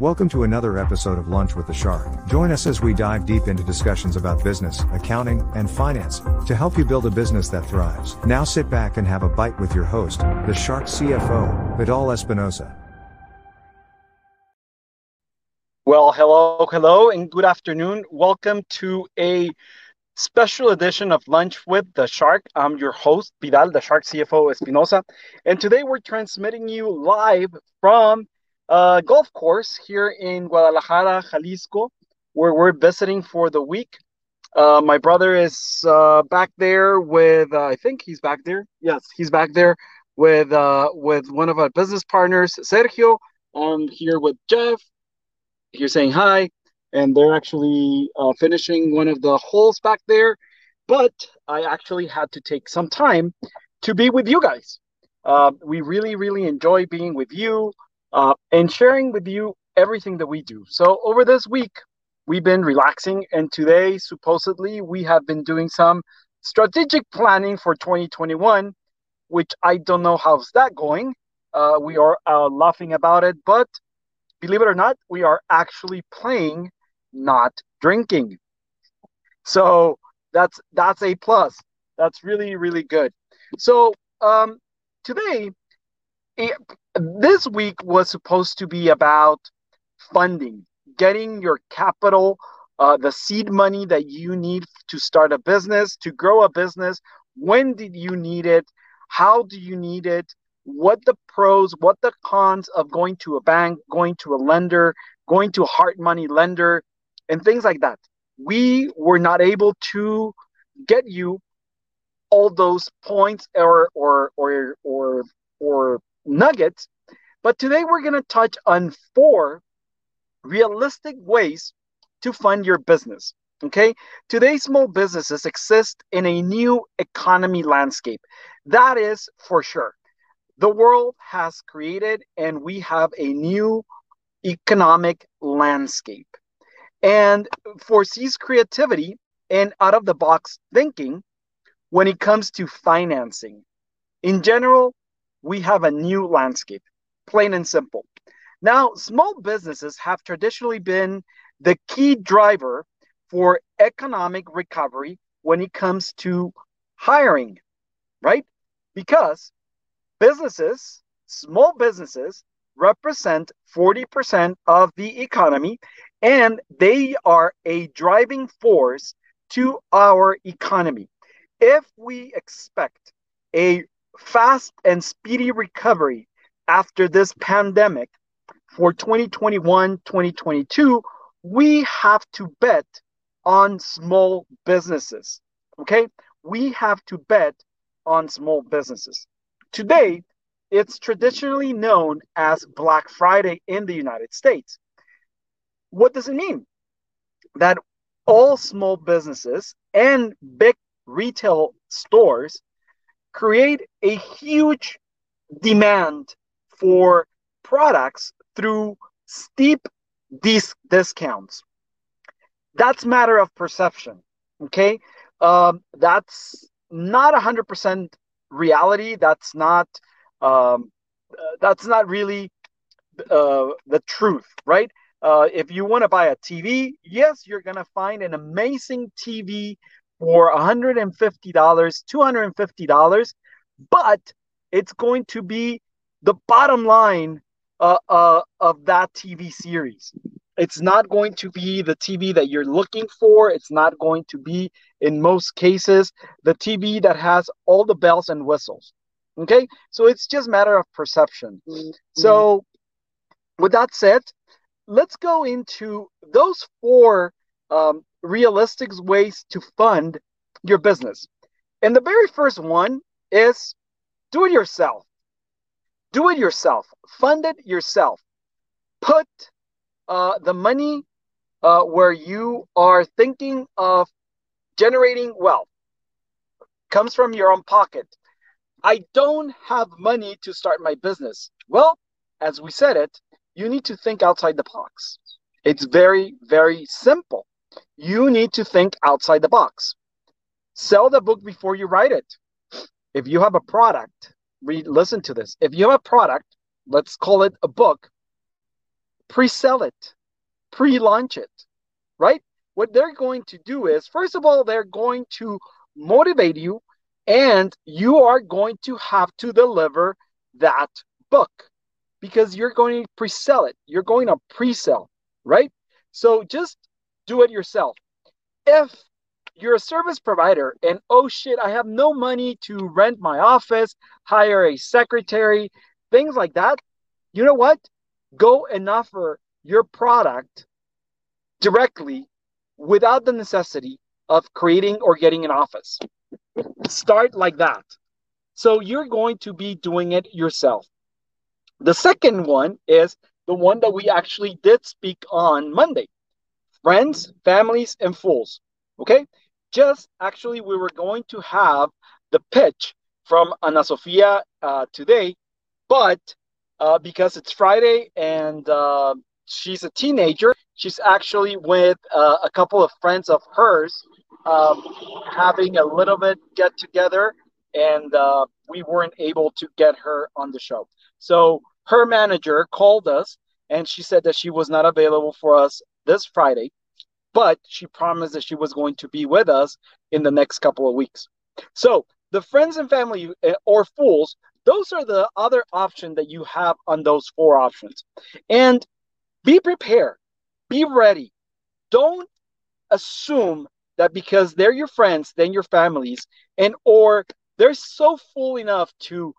Welcome to another episode of Lunch with the Shark. Join us as we dive deep into discussions about business, accounting, and finance to help you build a business that thrives. Now sit back and have a bite with your host, the Shark CFO, Vidal Espinosa. Well, hello, hello, and good afternoon. Welcome to a special edition of Lunch with the Shark. I'm your host, Vidal, the Shark CFO Espinosa, and today we're transmitting you live from uh, golf course here in Guadalajara, Jalisco, where we're visiting for the week. Uh, my brother is uh, back there with, uh, I think he's back there. Yes, he's back there with uh, with one of our business partners, Sergio. I'm here with Jeff. Here saying hi, and they're actually uh, finishing one of the holes back there. But I actually had to take some time to be with you guys. Uh, we really, really enjoy being with you uh, and sharing with you everything that we do. So over this week, we've been relaxing, and today, supposedly, we have been doing some strategic planning for 2021, which I don't know how's that going. Uh, we are uh, laughing about it, but believe it or not, we are actually playing, not drinking. So that's that's a plus. That's really really good. So um, today this week was supposed to be about funding, getting your capital, uh, the seed money that you need to start a business, to grow a business. When did you need it? How do you need it? What the pros, what the cons of going to a bank, going to a lender, going to a hard money lender, and things like that. We were not able to get you all those points or or or or or nuggets. But today we're going to touch on four realistic ways to fund your business. Okay. Today, small businesses exist in a new economy landscape. That is for sure. The world has created and we have a new economic landscape. And foresees creativity and out of the box thinking when it comes to financing. In general, we have a new landscape, plain and simple. Now, small businesses have traditionally been the key driver for economic recovery when it comes to hiring, right? Because businesses, small businesses, represent 40% of the economy and they are a driving force to our economy. If we expect a fast and speedy recovery after this pandemic. For 2021 2022 we have to bet on small businesses okay? We have to bet on small businesses. Today it's traditionally known as black friday in the united states. What does it mean? That all small businesses and big retail stores create a huge demand for products through steep dis- discounts. That's matter of perception. Okay, um, that's not hundred percent reality. That's not um, uh, that's not really uh, the truth, right? Uh, if you want to buy a TV, yes, you're gonna find an amazing TV for $150, $250, but it's going to be the bottom line uh, uh, of that TV series. It's not going to be the TV that you're looking for. It's not going to be, in most cases, the TV that has all the bells and whistles. Okay, so it's just matter of perception. Mm-hmm. So, with that said, let's go into those four um, realistic ways to fund your business. And the very first one is do it yourself. Do it yourself. Fund it yourself. Put uh, the money uh, where you are thinking of generating wealth. Comes from your own pocket. I don't have money to start my business. Well, as we said it, you need to think outside the box. It's very, very simple you need to think outside the box. Sell the book before you write it. If you have a product, read listen to this. If you have a product, let's call it a book, pre-sell it, pre-launch it, right? What they're going to do is, first of all, they're going to motivate you, and you are going to have to deliver that book because you're going to pre-sell it. You're going to pre-sell, right? So just do it yourself. If you're a service provider and oh shit, I have no money to rent my office, hire a secretary, things like that, you know what? Go and offer your product directly without the necessity of creating or getting an office. Start like that. So you're going to be doing it yourself. The second one is the one that we actually did speak on Monday friends, families, and fools. Okay. Just actually, we were going to have the pitch from Ana Sofia uh, today, but uh, because it's Friday and uh, she's a teenager, she's actually with uh, a couple of friends of hers um, having a little bit get together, and uh, we weren't able to get her on the show. So her manager called us and she said that she was not available for us this Friday, but she promised that she was going to be with us in the next couple of weeks. So the friends and family eh, or fools, those are the other option that you have on those four options. And be prepared, be ready. Don't assume that because they're your friends, then your families, and or they're so full enough to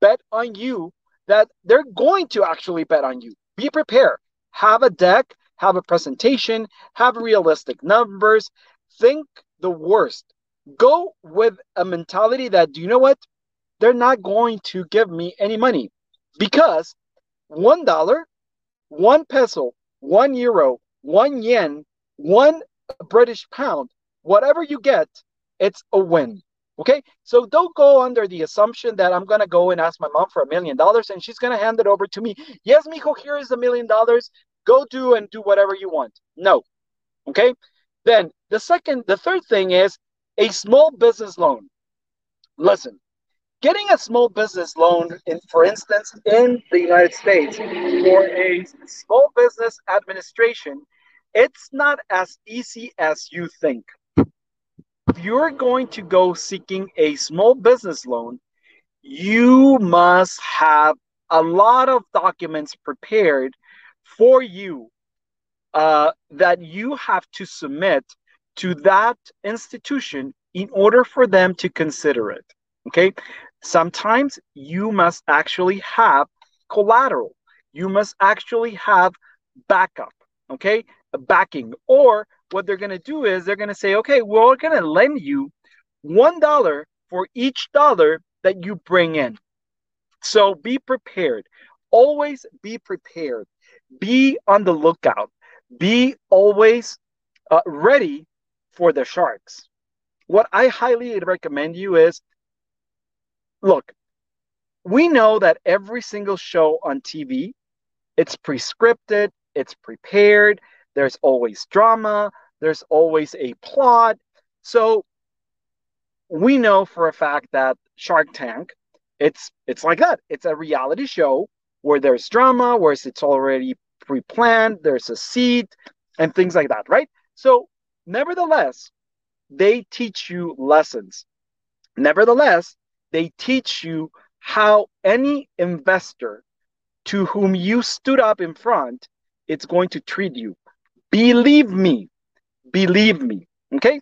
bet on you that they're going to actually bet on you. Be prepared. Have a deck, have a presentation, have realistic numbers. Think the worst. Go with a mentality that, do you know what? They're not going to give me any money because one dollar, one peso, one euro, one yen, one British pound, whatever you get, it's a win. Okay, so don't go under the assumption that I'm gonna go and ask my mom for a million dollars and she's gonna hand it over to me. Yes, mijo, here is a million dollars. Go do and do whatever you want. No. Okay. Then the second, the third thing is a small business loan. Listen, getting a small business loan, in for instance, in the United States for a small business administration, it's not as easy as you think if you're going to go seeking a small business loan, you must have a lot of documents prepared for you uh, that you have to submit to that institution in order for them to consider it. Okay. Sometimes you must actually have collateral, you must actually have backup. Okay. Backing, or what they're going to do is they're going to say, okay, we're going to lend you one dollar for each dollar that you bring in. So be prepared. Always be prepared. Be on the lookout. Be always uh, ready for the sharks. What I highly recommend you is look, we know that every single show on TV, it's pre-scripted, it's prepared, there's always drama, there's always a plot. So we know for a fact that Shark Tank, it's it's like that. It's a reality show where there's drama, where it's already pre-planned, there's a seed, and things like that, right? So nevertheless, they teach you lessons. Nevertheless, they teach you how any investor to whom you stood up in front, it's going to treat you. Believe me, Believe me. Okay.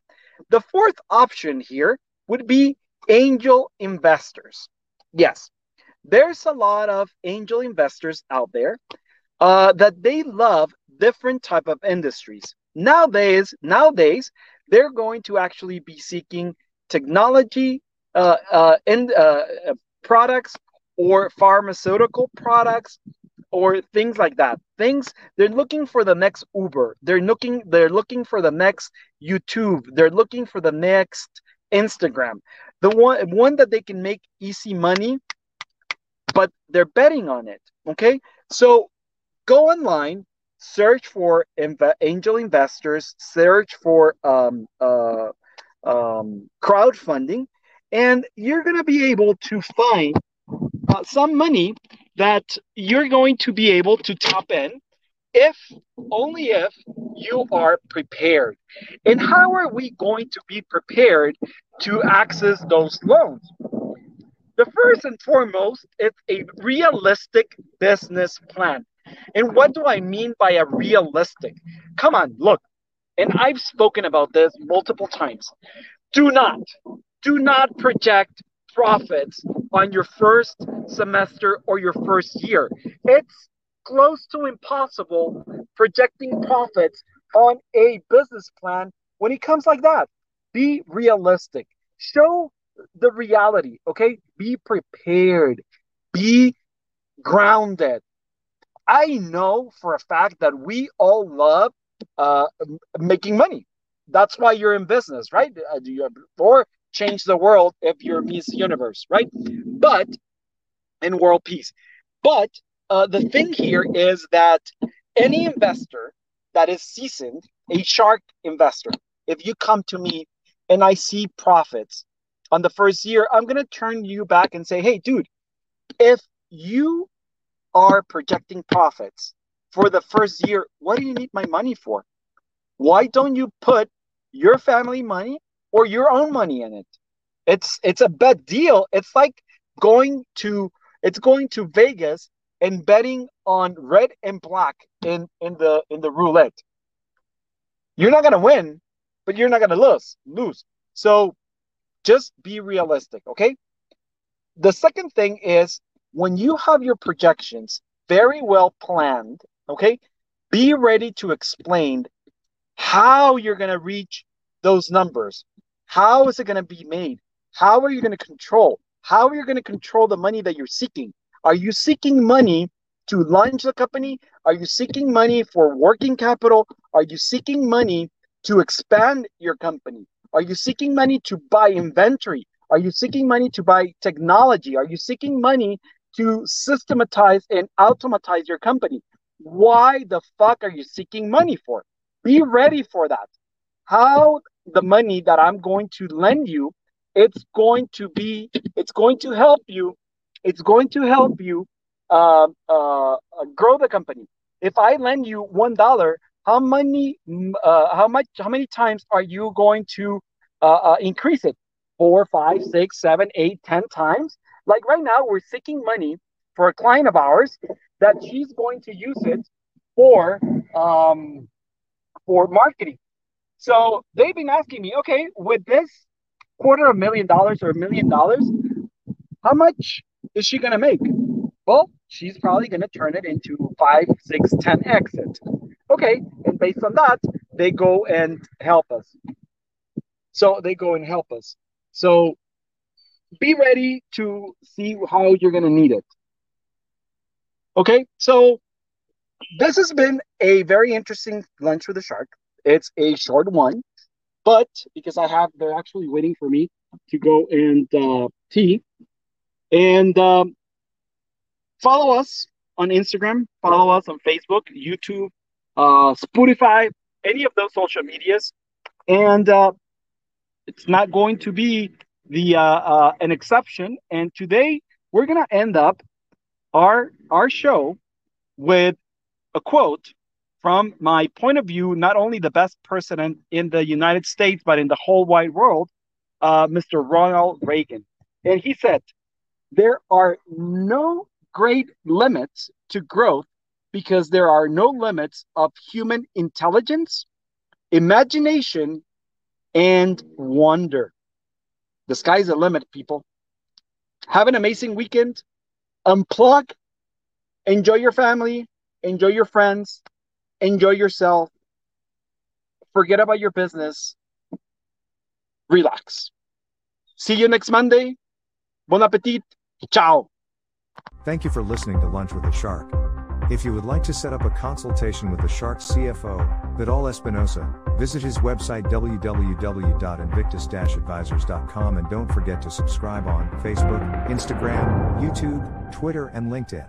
The fourth option here would be angel investors. Yes, there's a lot of angel investors out there uh, that they love different type of industries. Nowadays, nowadays they're going to actually be seeking technology uh, uh, in, uh, products or pharmaceutical products or things like that. Things they're looking for the next Uber. They're looking they're looking for the next YouTube. They're looking for the next Instagram. The one one that they can make easy money, but they're betting on it. Okay? So go online, search for inv- angel investors, search for um, uh, um, crowdfunding, and you're going to be able to find uh, some money that you're going to be able to tap in if, only if you are prepared. And how are we going to be prepared to access those loans? The first and foremost, it's a realistic business plan. And what do I mean by a realistic? Come on, look. And I've spoken about this multiple times. Do not, do not project profits on your first semester or your first year. It's close to impossible projecting profits on a business plan when it comes like that. Be realistic. Show the reality, okay? Be prepared. Be grounded. I know for a fact that we all love uh, making money. That's why you're in business, right? Uh, or change the world if you're Miss Universe, right? But in world peace. But uh, the thing here is that any investor that is seasoned, a shark investor, if you come to me and I see profits on the first year, I'm going to turn you back and say, hey, dude, if you are projecting profits for the first year, what do you need my money for? Why don't you put your family money or your own money in it? It's it's a bad deal. It's like going to it's going to Vegas and betting on red and black in in the in the roulette. You're not gonna win, but you're not gonna lose. Lose. So just be realistic, okay? The second thing is when you have your projections very well planned, okay? Be ready to explain how you're gonna reach those numbers. How is it gonna be made? How are you gonna control? How are you gonna control the money that you're seeking? Are you seeking money to launch the company? Are you seeking money for working capital? Are you seeking money to expand your company? Are you seeking money to buy inventory? Are you seeking money to buy technology? Are you seeking money to systematize and automatize your company? Why the fuck are you seeking money for? Be ready for that. How the money that I'm going to lend you, it's going to be, it's going to help you it's going to help you uh, uh, grow the company. If I lend you one dollar, how many uh, how much how many times are you going to uh, uh, increase it? Four, five, six, seven, eight, ten times. Like right now, we're seeking money for a client of ours that she's going to use it for um, for marketing. So they've been asking me, okay, with this quarter of a million dollars or a million dollars, how much is she going to make? Well, she's probably going to turn it into five, six, ten exit. Okay, and based on that, they go and help us. So they go and help us. So be ready to see how you're going to need it. Okay, so this has been a very interesting lunch with the shark. It's a short one, but because I have, they're actually waiting for me to go and uh, tee. And um, follow us on Instagram, follow us on Facebook, YouTube, uh, Spotify, any of those social medias. And uh, it's not going to be the uh, uh, an exception. And today we're gonna end up our our show with a quote from my point of view, not only the best president in the United States but in the whole wide world, uh, Mr. Ronald Reagan. And he said, there are no great limits to growth because there are no limits of human intelligence, imagination, and wonder. The sky's the limit, people. Have an amazing weekend. Unplug. Enjoy your family. Enjoy your friends. Enjoy yourself. Forget about your business. Relax. See you next Monday. Bon appetit. Ciao. Thank you for listening to Lunch with a Shark. If you would like to set up a consultation with the Shark's CFO, Vidal Espinosa, visit his website www.invictus-advisors.com and don't forget to subscribe on Facebook, Instagram, YouTube, Twitter, and LinkedIn.